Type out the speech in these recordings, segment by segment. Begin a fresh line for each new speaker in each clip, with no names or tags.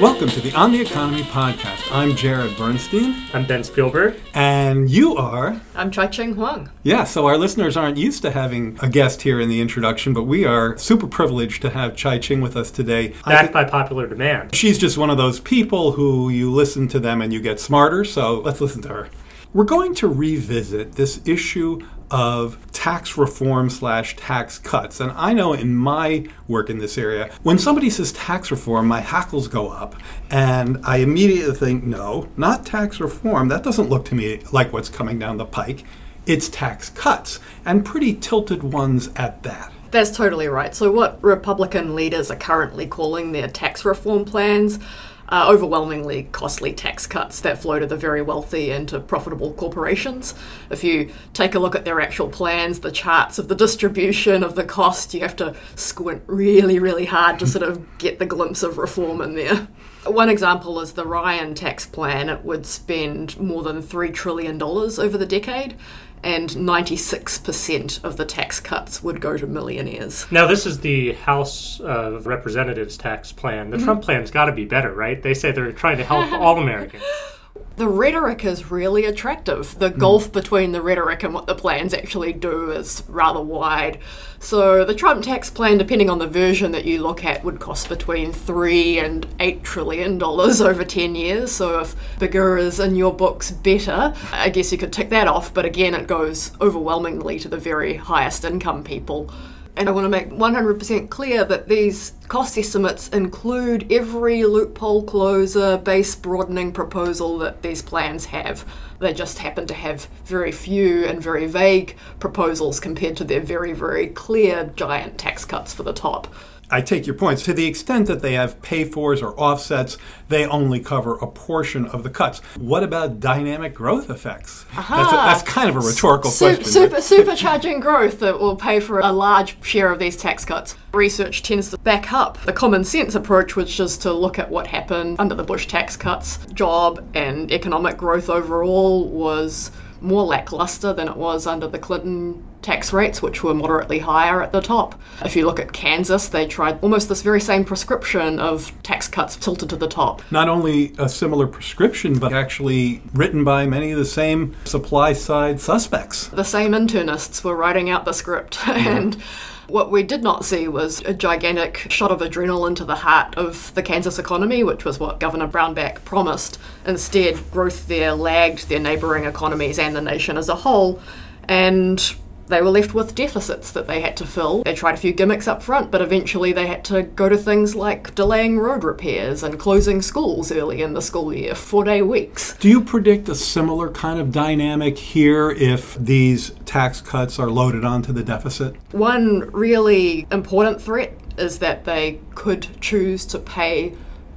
Welcome to the On the Economy podcast. I'm Jared Bernstein,
I'm Ben Spielberg.
and you are.
I'm Chye-Ching Huang.
Yeah, so our listeners aren't used to having a guest here in the introduction, but we are super privileged to have Chye-Ching with us today. I
Backed
think
by popular demand.
she's just one of those people who you listen to them and you get smarter, so let's listen to her. We're going to revisit this issue of tax reform slash tax cuts. And I know in my work in this area, when somebody says tax reform, my hackles go up. And I immediately think, no, not tax reform. That doesn't look to me like what's coming down the pike. It's tax cuts, and pretty tilted ones at that.
That's totally right. So, what Republican leaders are currently calling their tax reform plans are overwhelmingly costly tax cuts that flow to the very wealthy and to profitable corporations. If you take a look at their actual plans, the charts of the distribution of the cost, you have to squint really, really hard to sort of get the glimpse of reform in there. One example is the Ryan tax plan. It would spend more than $3 trillion over the decade, and 96% of the tax cuts would go to millionaires.
Now, this is the House of Representatives tax plan. The mm-hmm. Trump plan's got to be better, right? They say they're trying to help all Americans.
The rhetoric is really attractive. The hmm. gulf between the rhetoric and what the plans actually do is rather wide. So, the Trump tax plan, depending on the version that you look at, would cost between three and eight trillion dollars over 10 years. So, if bigger is in your books better, I guess you could tick that off. But again, it goes overwhelmingly to the very highest income people. And I want to make 100% clear that these cost estimates include every loophole closer, base broadening proposal that these plans have. They just happen to have very few and very vague proposals compared to their very, very clear giant tax cuts for the top.
I take your points. To the extent that they have pay fors or offsets, they only cover a portion of the cuts. What about dynamic growth effects? That's, a, that's kind of a rhetorical
Su-
question.
super, supercharging growth that will pay for a large share of these tax cuts. Research tends to back up the common sense approach, which is to look at what happened under the Bush tax cuts. Job and economic growth overall was more lackluster than it was under the Clinton tax rates, which were moderately higher at the top. If you look at Kansas, they tried almost this very same prescription of tax cuts tilted to the top.
Not only a similar prescription, but actually written by many of the same supply side suspects.
the same internists were writing out the script and what we did not see was a gigantic shot of adrenal into the heart of the Kansas economy, which was what Governor Brownback promised. Instead, growth there lagged their neighbouring economies and the nation as a whole, and they were left with deficits that they had to fill. They tried a few gimmicks up front, but eventually they had to go to things like delaying road repairs and closing schools early in the school year, four day weeks.
Do you predict a similar kind of dynamic here if these tax cuts are loaded onto the deficit?
One really important threat is that they could choose to pay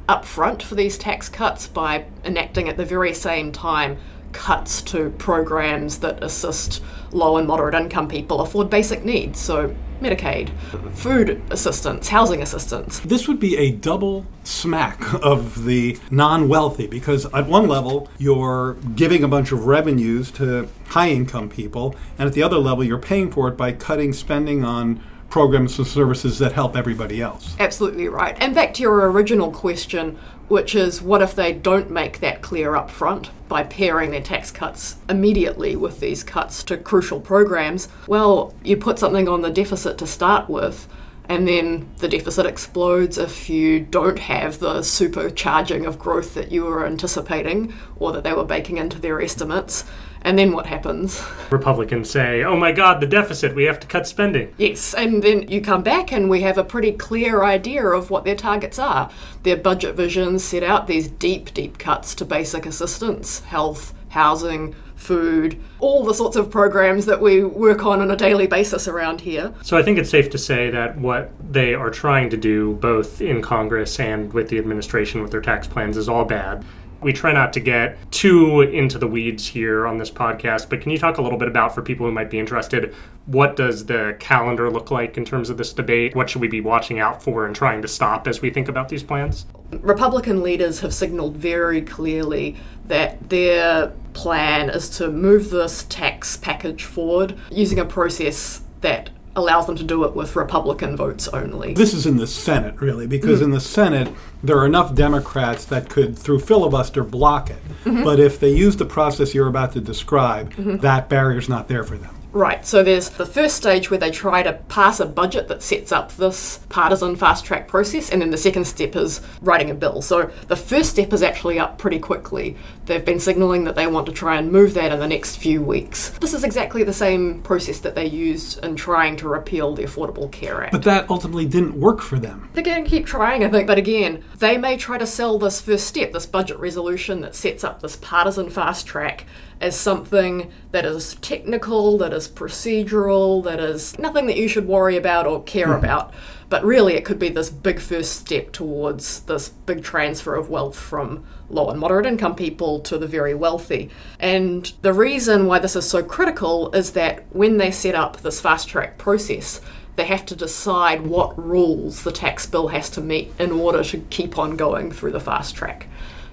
upfront for these tax cuts by enacting at the very same time cuts to programs that assist low and moderate income people afford basic needs. So, Medicaid, food assistance, housing assistance.
This would be a double smack of the non wealthy because, at one level, you're giving a bunch of revenues to high income people, and at the other level, you're paying for it by cutting spending on programs and services that help everybody else.
Absolutely right. And back to your original question, which is what if they don't make that clear up front by pairing their tax cuts immediately with these cuts to crucial programs? Well, you put something on the deficit to start with. And then the deficit explodes if you don't have the supercharging of growth that you were anticipating or that they were baking into their estimates. And then what happens?
Republicans say, oh my God, the deficit, we have to cut spending.
Yes, and then you come back and we have a pretty clear idea of what their targets are. Their budget visions set out these deep, deep cuts to basic assistance, health, housing, food, all the sorts of programs that we work on on a daily basis around here.
So I think it's safe to say that what they are trying to do, both in Congress and with the administration with their tax plans, is all bad. We try not to get too into the weeds here on this podcast, but can you talk a little bit about, for people who might be interested, what does the calendar look like in terms of this debate? What should we be watching out for and trying to stop as we think about these plans?
Republican leaders have signaled very clearly that their plan is to move this tax package forward using a process that allows them to do it with Republican votes only.
This is in the Senate, really, because in mm-hmm. the Senate, there are enough Democrats that could, through filibuster, block it. Mm-hmm. But if they use the process you're about to describe, mm-hmm. that barrier's not there for them.
Right, so there's the first stage where they try to pass a budget that sets up this partisan fast track process, and then the second step is writing a bill. So the first step is actually up pretty quickly. They've been signalling that they want to try and move that in the next few weeks. This is exactly the same process that they used in trying to repeal the Affordable Care Act.
But that ultimately didn't work for them.
They're going to keep trying, I think, but again, they may try to sell this first step, this budget resolution that sets up this partisan fast track, as something that is technical, that is procedural, that is nothing that you should worry about or care mm-hmm. about. But really, it could be this big first step towards this big transfer of wealth from low and moderate income people to the very wealthy. And the reason why this is so critical is that when they set up this fast track process, they have to decide what rules the tax bill has to meet in order to keep on going through the fast track.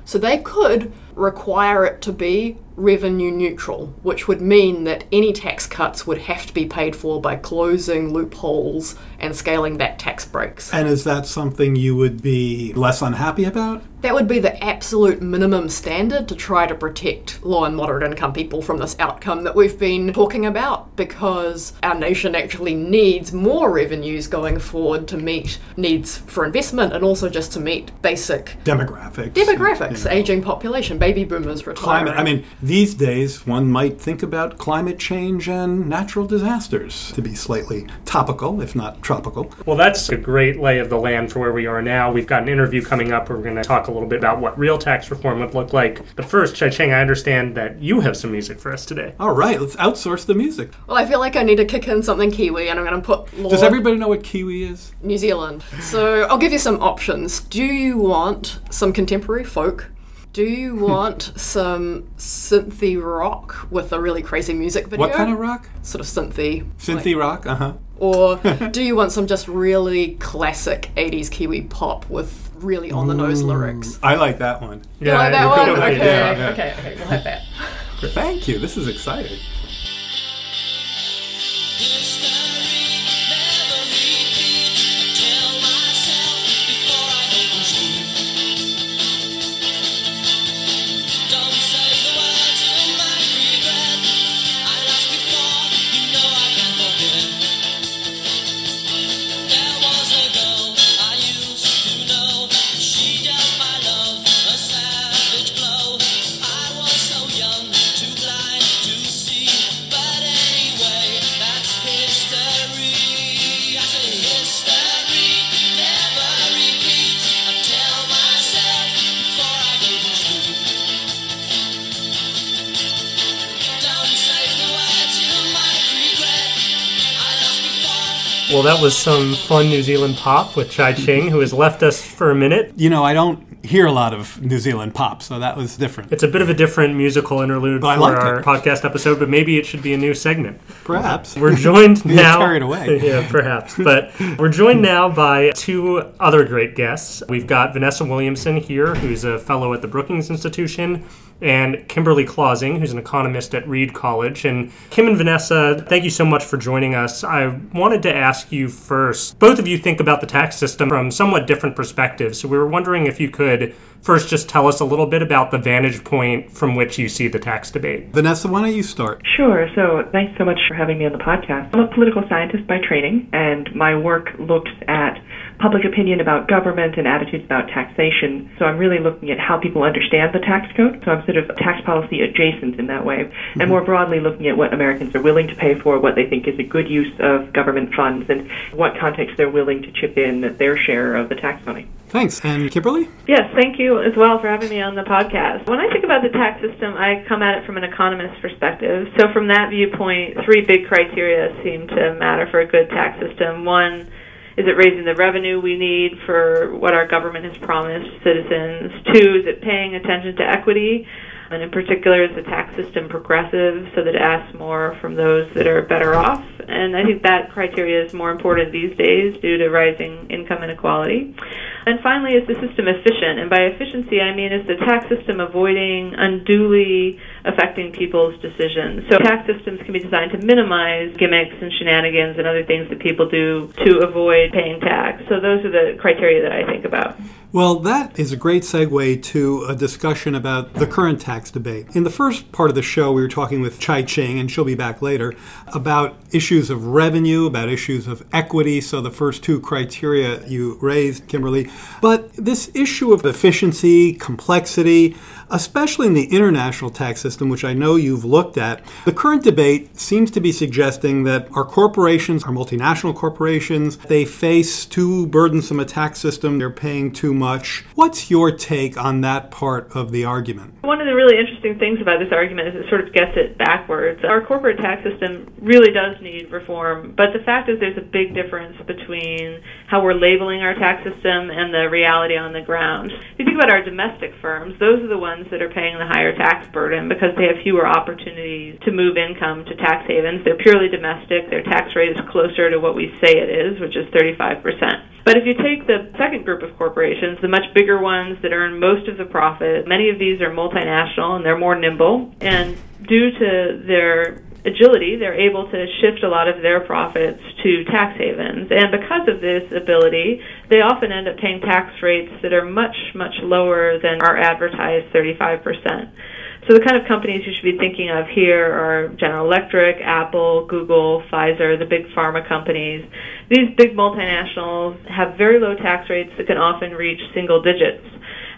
So they could require it to be revenue neutral, which would mean that any tax cuts would have to be paid for by closing loopholes and scaling back tax breaks.
And is that something you would be less unhappy about?
That would be the absolute minimum standard to try to protect low and moderate income people from this outcome that we've been talking about because our nation actually needs more revenues going forward to meet needs for investment and also just to meet basic
Demographics.
demographics,
you know.
aging population, baby boomers retiring.
Climate. I mean, these days one might think about climate change and natural disasters to be slightly topical, if not tropical.
Well, that's a great lay of the land for where we are now. We've got an interview coming up where we're going to talk a little bit about what real tax reform would look like. But first, Chye-Ching, I understand that you have some music for us today.
All right, let's outsource the music.
Well, I feel like I need to kick in something Kiwi, and I'm going to put Lorde
Does everybody know what Kiwi is?
New Zealand. So I'll give you some options. Do you want some contemporary folk? Do you want some synthy rock with a really crazy music video?
What kind of rock?
sort of synthy?
Synthy rock? Uh huh.
Or do you want some just really classic 80s Kiwi pop with really on the nose lyrics?
I like that one.
You like that one?
could go with
Okay,
yeah.
okay, okay, we'll have that.
Thank you. This is exciting.
Well, that was some fun New Zealand pop with Chye-Ching, who has left us for a minute.
You know, I don't hear a lot of New Zealand pop, so that was different.
It's a bit of a different musical interlude
But
for our
it.
podcast episode, but maybe it should be a new segment.
Perhaps.
We're joined now.
carried away.
yeah, perhaps. But we're joined now by two other great guests. We've got Vanessa Williamson here, who's a fellow at the Brookings Institution, and Kimberly Clausing, who's an economist at Reed College. And Kim and Vanessa, thank you so much for joining us. I wanted to ask you first. Both of you think about the tax system from somewhat different perspectives. So we were wondering if you could first just tell us a little bit about the vantage point from which you see the tax debate.
Vanessa, why don't you start?
Sure. So thanks so much for having me on the podcast. I'm a political scientist by training, and my work looks at public opinion about government and attitudes about taxation. So I'm really looking at how people understand the tax code. So I'm sort of tax policy adjacent in that way, and mm-hmm. more broadly looking at what Americans are willing to pay for, what they think is a good use of government funds, and what context they're willing to chip in their share of the tax money.
Thanks. And Kimberly?
Yes, thank you as well for having me on the podcast. When I think about the tax system, I come at it from an economist perspective. So, from that viewpoint, three big criteria seem to matter for a good tax system. One, is it raising the revenue we need for what our government has promised citizens? Two, is it paying attention to equity? And in particular, is the tax system progressive so that it asks more from those that are better off? And I think that criteria is more important these days due to rising income inequality. And finally, is the system efficient? And by efficiency, I mean is the tax system avoiding unduly affecting people's decisions? So tax systems can be designed to minimize gimmicks and shenanigans and other things that people do to avoid paying tax. So those are the criteria that I think about.
Well, that is a great segue to a discussion about the current tax debate. In the first part of the show, we were talking with Chye-Ching, and she'll be back later, about issues of revenue, about issues of equity. So, the first two criteria you raised, Kimberly. But this issue of efficiency, complexity, especially in the international tax system, which I know you've looked at, the current debate seems to be suggesting that our corporations, our multinational corporations, they face too burdensome a tax system, they're paying too much much. What's your take on that part of the argument?
One of the really interesting things about this argument is it sort of gets it backwards. Our corporate tax system really does need reform, but the fact is there's a big difference between how we're labeling our tax system and the reality on the ground. If you think about our domestic firms, those are the ones that are paying the higher tax burden because they have fewer opportunities to move income to tax havens. They're purely domestic. Their tax rate is closer to what we say it is, which is 35%. But if you take the second group of corporations, the much bigger ones that earn most of the profit, many of these are multinational and they're more nimble. And due to their agility, they're able to shift a lot of their profits to tax havens. And because of this ability, they often end up paying tax rates that are much, much lower than our advertised 35%. So the kind of companies you should be thinking of here are General Electric, Apple, Google, Pfizer, the big pharma companies. These big multinationals have very low tax rates that can often reach single digits.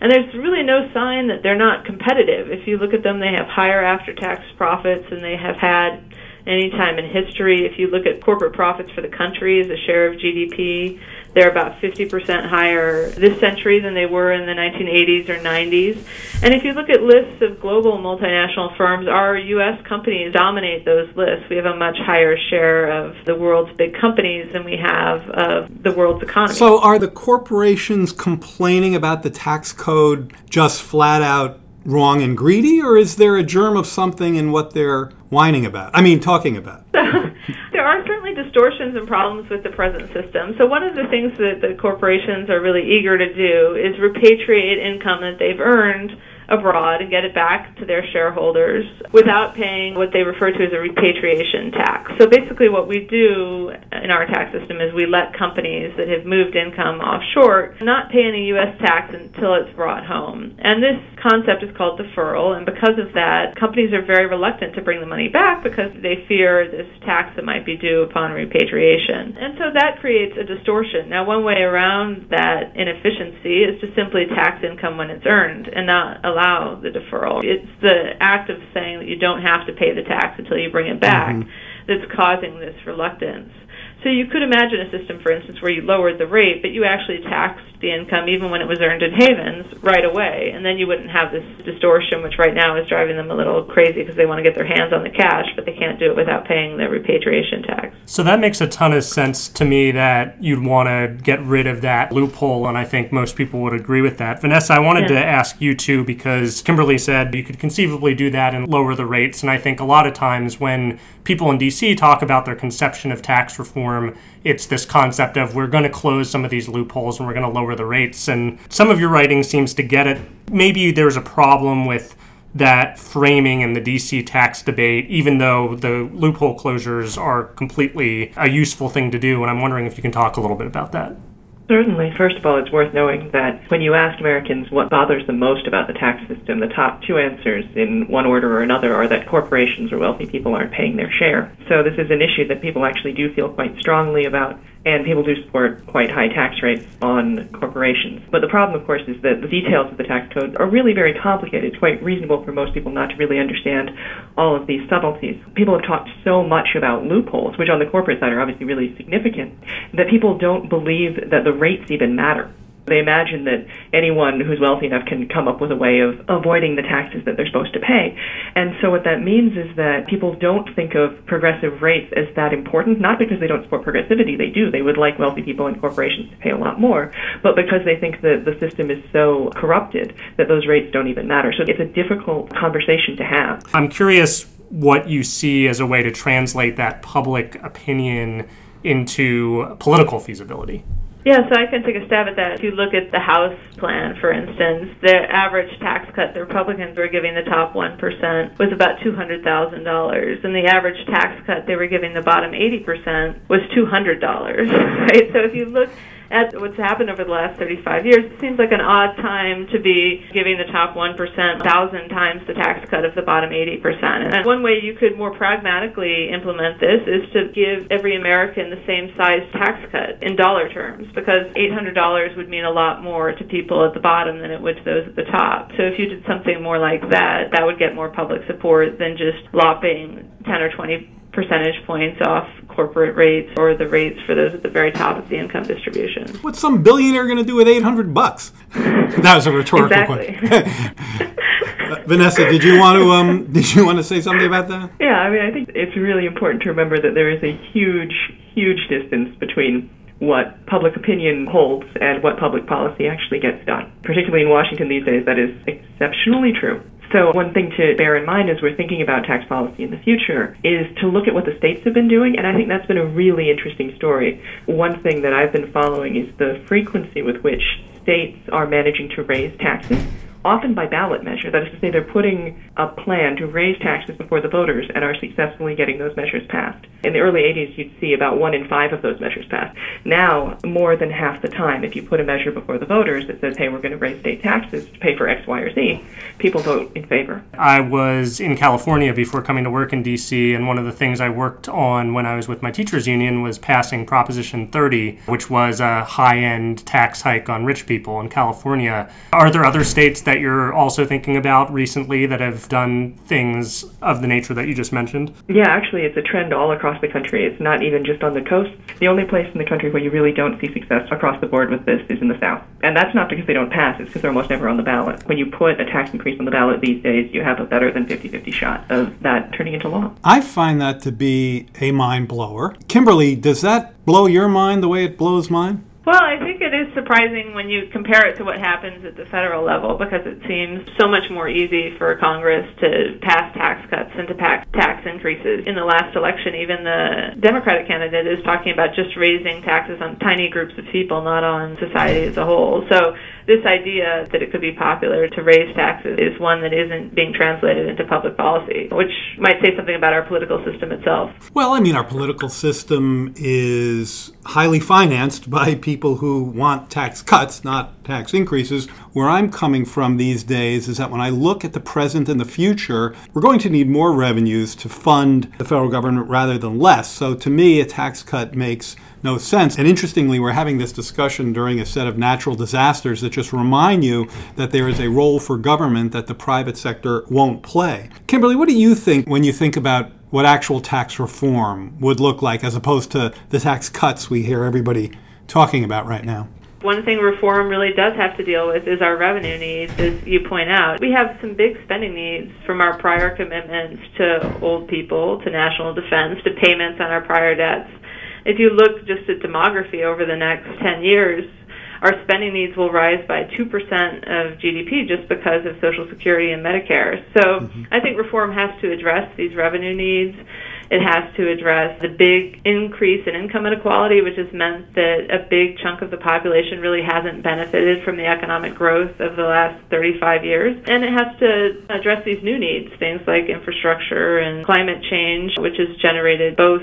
And there's really no sign that they're not competitive. If you look at them, they have higher after tax profits than they have had any time in history. If you look at corporate profits for the country as a share of GDP, they're about 50% higher this century than they were in the 1980s or 90s. And if you look at lists of global multinational firms, our U.S. companies dominate those lists. We have a much higher share of the world's big companies than we have of the world's economy.
So, are the corporations complaining about the tax code just flat out wrong and greedy, or is there a germ of something in what they're whining about? I mean, talking about.
there are certainly distortions and problems with the present system. So, one of the things that the corporations are really eager to do is repatriate income that they've earned abroad and get it back to their shareholders without paying what they refer to as a repatriation tax. So basically, what we do in our tax system is we let companies that have moved income offshore not pay any U.S. tax until it's brought home. And this concept is called deferral, and because of that, companies are very reluctant to bring the money back because they fear this tax that might be due upon repatriation. And so that creates a distortion. Now, one way around that inefficiency is to simply tax income when it's earned and not allow the deferral. It's the act of saying that you don't have to pay the tax until you bring it back mm-hmm. that's causing this reluctance. So you could imagine a system, for instance, where you lowered the rate, but you actually taxed the income even when it was earned in havens right away, and then you wouldn't have this distortion, which right now is driving them a little crazy because they want to get their hands on the cash, but they can't do it without paying the repatriation tax.
So that makes a ton of sense to me that you'd want to get rid of that loophole, and I think most people would agree with that. Vanessa, I wanted yeah. to ask you too because Kimberly said you could conceivably do that and lower the rates, and I think a lot of times when people in DC talk about their conception of tax reform, it's this concept of we're going to close some of these loopholes and we're going to lower the rates. And some of your writing seems to get it. Maybe there's a problem with that framing in the DC tax debate, even though the loophole closures are completely a useful thing to do. And I'm wondering if you can talk a little bit about that.
Certainly. First of all, it's worth knowing that when you ask Americans what bothers them most about the tax system, the top two answers in one order or another are that corporations or wealthy people aren't paying their share. So this is an issue that people actually do feel quite strongly about and people do support quite high tax rates on corporations. But the problem, of course, is that the details of the tax code are really very complicated. It's quite reasonable for most people not to really understand all of these subtleties. People have talked so much about loopholes, which on the corporate side are obviously really significant, that people don't believe that the rates even matter. They imagine that anyone who's wealthy enough can come up with a way of avoiding the taxes that they're supposed to pay. And so what that means is that people don't think of progressive rates as that important, not because they don't support progressivity, they do. They would like wealthy people and corporations to pay a lot more, but because they think that the system is so corrupted that those rates don't even matter. So it's a difficult conversation to have.
I'm curious what you see as a way to translate that public opinion into political feasibility.
Yeah, so I can take a stab at that. If you look at the House plan, for instance, the average tax cut the Republicans were giving the top 1% was about $200,000, and the average tax cut they were giving the bottom 80% was $200, right? So if you look at what's happened over the last 35 years, it seems like an odd time to be giving the top 1% thousand times the tax cut of the bottom 80%. And one way you could more pragmatically implement this is to give every American the same size tax cut in dollar terms, because $800 would mean a lot more to people at the bottom than it would to those at the top. So if you did something more like that, that would get more public support than just lopping 10 or 20 percentage points off corporate rates or the rates for those at the very top of the income distribution.
What's some billionaire going to do with 800 bucks? that was a rhetorical
exactly.
question. Vanessa, did you want to um, did you want to say something about that?
Yeah, I mean, I think it's really important to remember that there is a huge, huge distance between what public opinion holds and what public policy actually gets done. Particularly in Washington these days, that is exceptionally true. So one thing to bear in mind as we're thinking about tax policy in the future is to look at what the states have been doing, and I think that's been a really interesting story. One thing that I've been following is the frequency with which states are managing to raise taxes often by ballot measure. That is to say, they're putting a plan to raise taxes before the voters and are successfully getting those measures passed. In the early 80s, you'd see about one in five of those measures passed. Now, more than half the time, if you put a measure before the voters that says, hey, we're going to raise state taxes to pay for X, Y, or Z, people vote in favor.
I was in California before coming to work in D.C., and one of the things I worked on when I was with my teachers union was passing Proposition 30, which was a high end tax hike on rich people in California. Are there other states that you're also thinking about recently that have done things of the nature that you just mentioned?
Yeah, actually, it's a trend all across the country. It's not even just on the coast. The only place in the country where you really don't see success across the board with this is in the South. And that's not because they don't pass, it's because they're almost never on the ballot. When you put a tax increase on the ballot these days, you have a better than 50 50 shot of that turning into law.
I find that to be a mind blower. Kimberly, does that blow your mind the way it blows mine?
Well, I think it is surprising when you compare it to what happens at the federal level because it seems so much more easy for Congress to pass tax cuts and to pass tax increases. In the last election, even the Democratic candidate is talking about just raising taxes on tiny groups of people, not on society as a whole. So this idea that it could be popular to raise taxes is one that isn't being translated into public policy, which might say something about our political system itself.
Well, I mean, our political system is highly financed by people who want tax cuts, not tax increases. Where I'm coming from these days is that when I look at the present and the future, we're going to need more revenues to fund the federal government rather than less. So to me, a tax cut makes no sense. And interestingly, we're having this discussion during a set of natural disasters that just remind you that there is a role for government that the private sector won't play. Kimberly, what do you think when you think about what actual tax reform would look like as opposed to the tax cuts we hear everybody talking about right now?
One thing reform really does have to deal with is our revenue needs, as you point out. We have some big spending needs from our prior commitments to old people, to national defense, to payments on our prior debts if you look just at demography over the next 10 years, our spending needs will rise by 2% of GDP just because of Social Security and Medicare. So mm-hmm. I think reform has to address these revenue needs. It has to address the big increase in income inequality, which has meant that a big chunk of the population really hasn't benefited from the economic growth of the last 35 years. And it has to address these new needs, things like infrastructure and climate change, which has generated both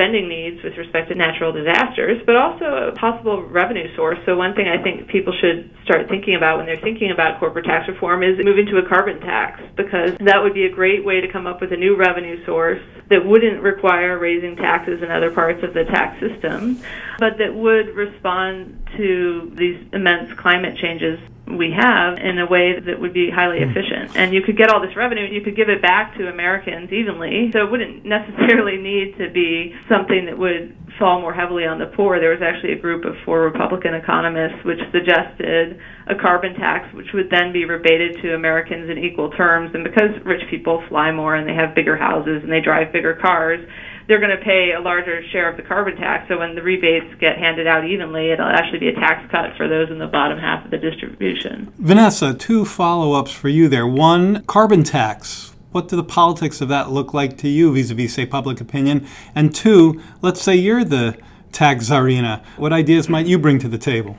spending needs with respect to natural disasters, but also a possible revenue source. So, one thing I think people should start thinking about when they're thinking about corporate tax reform is moving to a carbon tax, because that would be a great way to come up with a new revenue source that wouldn't require raising taxes in other parts of the tax system, but that would respond to these immense climate changes we have in a way that would be highly hmm. efficient. And you could get all this revenue and you could give it back to Americans evenly. So it wouldn't necessarily need to be something that would fall more heavily on the poor. There was actually a group of four Republican economists which suggested a carbon tax, which would then be rebated to Americans in equal terms. And because rich people fly more and they have bigger houses and they drive bigger cars, they're going to pay a larger share of the carbon tax. So when the rebates get handed out evenly, it'll actually be a tax cut for those in the bottom half of the distribution.
Vanessa, two follow ups for you there. One, carbon tax. What do the politics of that look like to you vis a vis, say, public opinion? And two, let's say you're the tax czarina. What ideas might you bring to the table?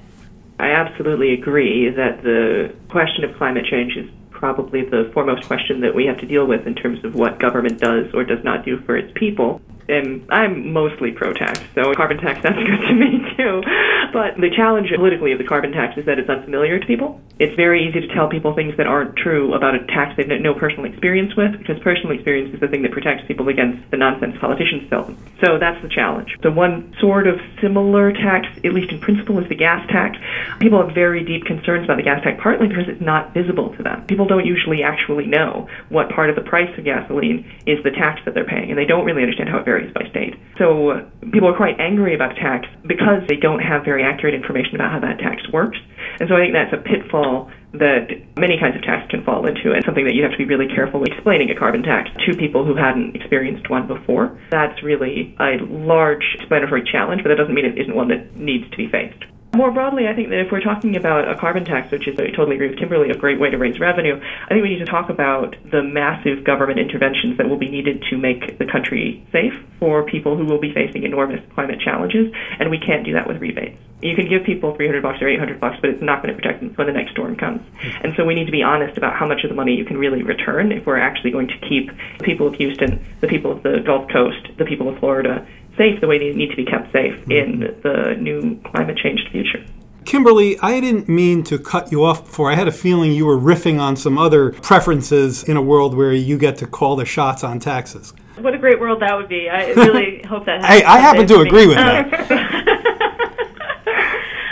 I absolutely agree that the question of climate change is probably the foremost question that we have to deal with in terms of what government does or does not do for its people and I'm mostly pro-tax, so carbon tax sounds good to me too. But the challenge politically of the carbon tax is that it's unfamiliar to people. It's very easy to tell people things that aren't true about a tax they've no personal experience with, because personal experience is the thing that protects people against the nonsense politicians tell them. So that's the challenge. The one sort of similar tax, at least in principle, is the gas tax. People have very deep concerns about the gas tax, partly because it's not visible to them. People don't usually actually know what part of the price of gasoline is the tax that they're paying, and they don't really understand how it varies varies by state. So people are quite angry about tax because they don't have very accurate information about how that tax works. And so I think that's a pitfall that many kinds of tax can fall into and something that you have to be really careful with explaining a carbon tax to people who hadn't experienced one before. That's really a large explanatory challenge, but that doesn't mean it isn't one that needs to be faced. More broadly, I think that if we're talking about a carbon tax, which is, I totally agree with Kimberly, a great way to raise revenue, I think we need to talk about the massive government interventions that will be needed to make the country safe for people who will be facing enormous climate challenges, and we can't do that with rebates. You can give people 300 bucks or 800 bucks, but it's not going to protect them when the next storm comes. Hmm. And so we need to be honest about how much of the money you can really return if we're actually going to keep the people of Houston, the people of the Gulf Coast, the people of Florida, safe the way they need to be kept safe mm-hmm. in the new climate change future.
Kimberly, I didn't mean to cut you off before. I had a feeling you were riffing on some other preferences in a world where you get to call the shots on taxes.
What a great world that would be. I really hope that
happens. I, I happen to agree with that.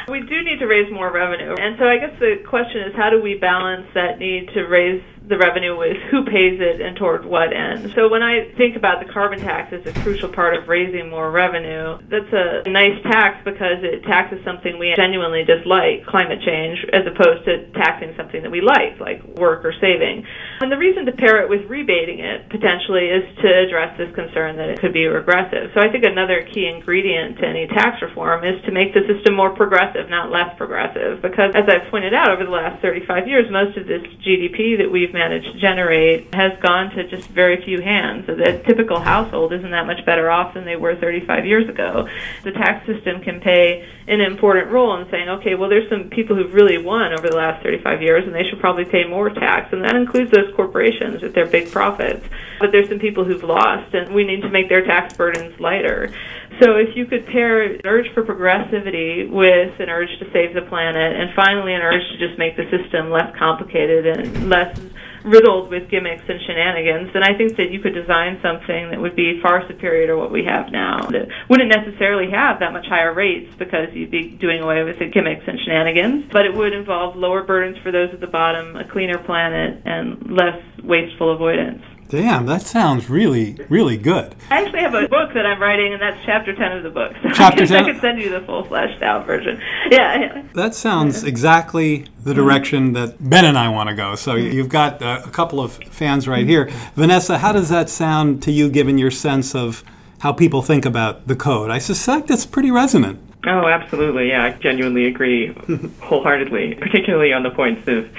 we do need to raise more revenue. And so I guess the question is how do we balance that need to raise the revenue is who pays it and toward what end. So when I think about the carbon tax as a crucial part of raising more revenue, that's a nice tax because it taxes something we genuinely dislike, climate change, as opposed to taxing something that we like, like work or saving. And the reason to pair it with rebating it potentially is to address this concern that it could be regressive. So I think another key ingredient to any tax reform is to make the system more progressive, not less progressive. Because as I've pointed out over the last 35 years, most of this GDP that we've managed to generate has gone to just very few hands. So the typical household isn't that much better off than they were 35 years ago. The tax system can play an important role in saying, okay, well, there's some people who've really won over the last 35 years, and they should probably pay more tax, and that includes those corporations with their big profits. But there's some people who've lost, and we need to make their tax burdens lighter. So if you could pair an urge for progressivity with an urge to save the planet, and finally an urge to just make the system less complicated and less riddled with gimmicks and shenanigans, then I think that you could design something that would be far superior to what we have now. That wouldn't necessarily have that much higher rates because you'd be doing away with the gimmicks and shenanigans, but it would involve lower burdens for those at the bottom, a cleaner planet, and less wasteful avoidance.
Damn, that sounds really, really good.
I actually have a book that I'm writing, and that's chapter 10 of the book. So
chapter 10?
I could send you the full fleshed out version. Yeah, yeah.
That sounds exactly the direction that Ben and I want to go. So you've got uh, a couple of fans right here. Vanessa, how does that sound to you given your sense of how people think about the code? I suspect it's pretty resonant.
Oh, absolutely. Yeah, I genuinely agree wholeheartedly, particularly on the points of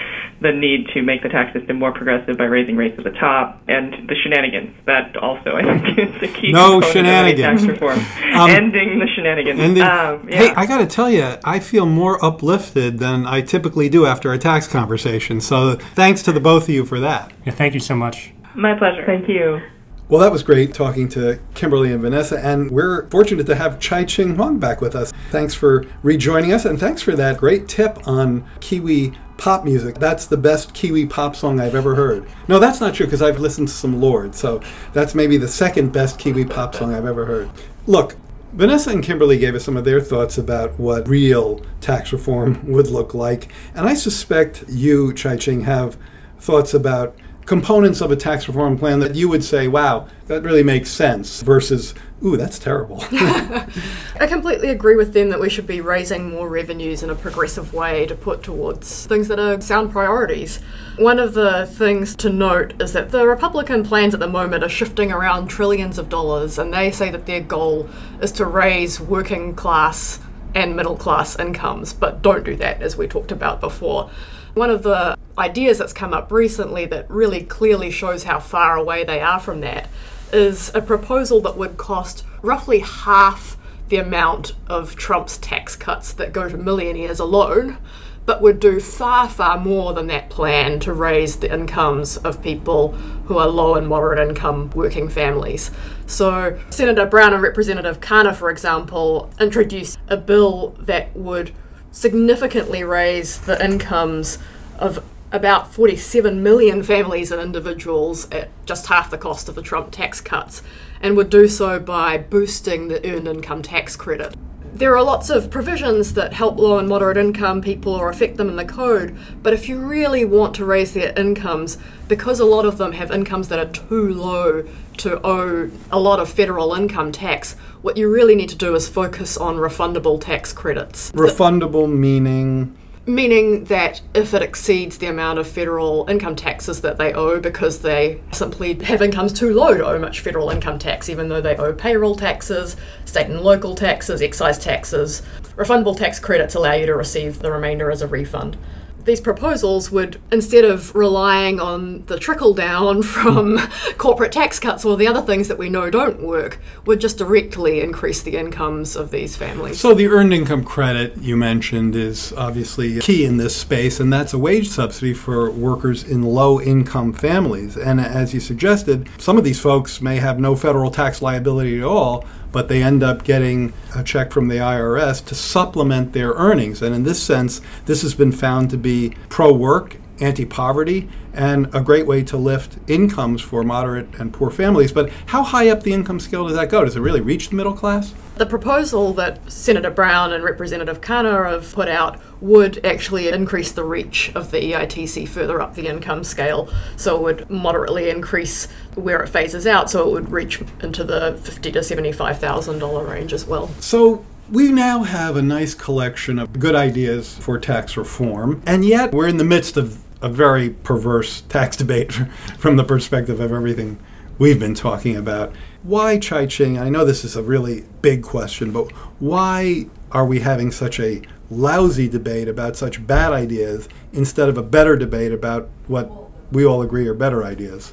the need to make the tax system more progressive by raising rates at the top and the shenanigans. That also, I think, is the key.
No shenanigans.
Tax reform. um, ending the shenanigans. Ending,
um, yeah. Hey, I got to tell you, I feel more uplifted than I typically do after a tax conversation. So thanks to the both of you for that.
Yeah, thank you so much.
My pleasure.
Thank you.
Well, that was great talking to Kimberly and Vanessa, and we're fortunate to have Chye-Ching Huang back with us. Thanks for rejoining us, and thanks for that great tip on Kiwi pop music. That's the best Kiwi pop song I've ever heard. No, that's not true because I've listened to some Lorde, so that's maybe the second best Kiwi pop song I've ever heard. Look, Vanessa and Kimberly gave us some of their thoughts about what real tax reform would look like. And I suspect you, Chye-Ching, have thoughts about components of a tax reform plan that you would say, wow, that really makes sense, versus, ooh, that's terrible.
I completely agree with them that we should be raising more revenues in a progressive way to put towards things that are sound priorities. One of the things to note is that the Republican plans at the moment are shifting around trillions of dollars, and they say that their goal is to raise working class and middle class incomes, but don't do that, as we talked about before. One of the ideas that's come up recently that really clearly shows how far away they are from that is a proposal that would cost roughly half the amount of Trump's tax cuts that go to millionaires alone, but would do far, far more than that plan to raise the incomes of people who are low and moderate income working families. So, Senator Brown and Representative Khanna, for example, introduced a bill that would significantly raise the incomes of about 47 million families and individuals at just half the cost of the Trump tax cuts, and would do so by boosting the earned income tax credit. There are lots of provisions that help low and moderate income people or affect them in the code, but if you really want to raise their incomes, because a lot of them have incomes that are too low to owe a lot of federal income tax, what you really need to do is focus on refundable tax credits.
Refundable meaning
Meaning that if it exceeds the amount of federal income taxes that they owe because they simply have incomes too low to owe much federal income tax, even though they owe payroll taxes, state and local taxes, excise taxes, refundable tax credits allow you to receive the remainder as a refund these proposals would, instead of relying on the trickle down from corporate tax cuts or the other things that we know don't work, would just directly increase the incomes of these families.
So, the earned income credit you mentioned is obviously key in this space, and that's a wage subsidy for workers in low income families. And as you suggested, some of these folks may have no federal tax liability at all but they end up getting a check from the IRS to supplement their earnings. And in this sense, this has been found to be pro work, anti poverty, and a great way to lift incomes for moderate and poor families. But how high up the income scale does that go? Does it really reach the middle class?
The proposal that Senator Brown and Representative Khanna have put out would actually increase the reach of the EITC further up the income scale. So it would moderately increase where it phases out, so it would reach into the fifty to seventy-five thousand dollar range as well.
So we now have a nice collection of good ideas for tax reform, and yet we're in the midst of a very perverse tax debate from the perspective of everything we've been talking about. Why Chye-Ching? I know this is a really big question, but why are we having such a lousy debate about such bad ideas instead of a better debate about what we all agree are better ideas?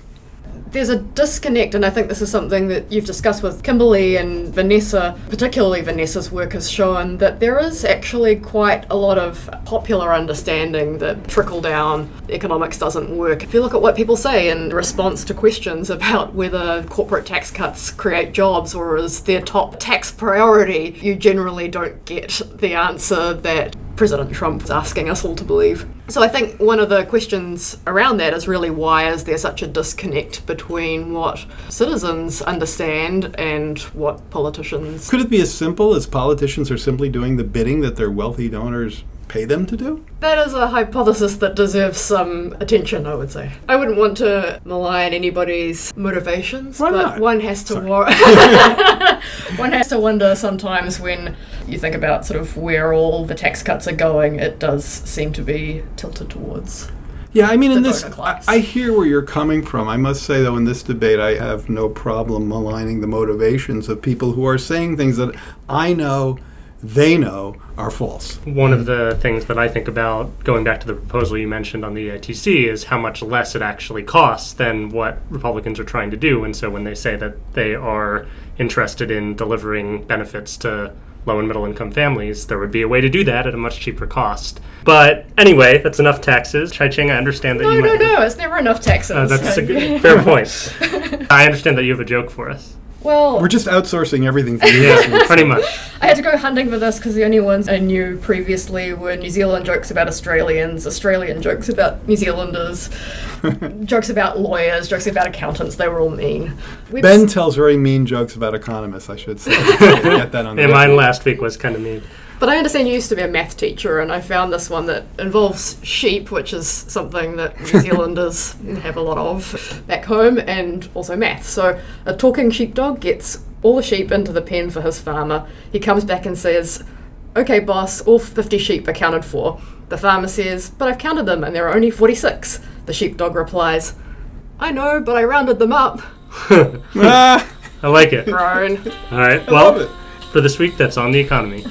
There's a disconnect, and I think this is something that you've discussed with Kimberly and Vanessa, particularly Vanessa's work has shown that there is actually quite a lot of popular understanding that trickle down economics doesn't work. If you look at what people say in response to questions about whether corporate tax cuts create jobs or is their top tax priority, you generally don't get the answer that President Trump is asking us all to believe. So I think one of the questions around that is really why is there such a disconnect between what citizens understand and what politicians.
Could it be as simple as politicians are simply doing the bidding that their wealthy donors pay them to do?
That is a hypothesis that deserves some attention, I would say. I wouldn't want to malign anybody's motivations,
Why
but
not?
one has to wor- one has to wonder sometimes when you think about sort of where all the tax cuts are going, it does seem to be tilted towards.
Yeah, I mean, in this, I. I hear where you're coming from. I must say, though, in this debate, I have no problem maligning the motivations of people who are saying things that I know they know are false.
One of the things that I think about, going back to the proposal you mentioned on the EITC, is how much less it actually costs than what Republicans are trying to do. And so when they say that they are interested in delivering benefits to low and middle income families, there would be a way to do that at a much cheaper cost. But anyway, that's enough taxes. Chye-Ching, I understand that
No,
you
no,
might.
no, it's never enough taxes.
Uh, that's a good, fair point. I understand that you have a joke for us.
Well,
We're just outsourcing everything to you.
Yeah, pretty much.
I had to go hunting for this because the only ones I knew previously were New Zealand jokes about Australians, Australian jokes about New Zealanders, jokes about lawyers, jokes about accountants. They were all mean. We've
Ben
s-
tells very mean jokes about economists, I should say. Get that on
And
the
mine last week was kind of mean.
But I understand you used to be a math teacher, and I found this one that involves sheep, which is something that New Zealanders have a lot of back home, and also math. So a talking sheepdog gets all the sheep into the pen for his farmer. He comes back and says, Okay, boss, all 50 sheep are counted for. The farmer says, But I've counted them and there are only 46. The sheepdog replies, I know, but I rounded them up.
Ah,
I like it.
Groan.
All right.
I love it.
Well, for this week, that's on the economy.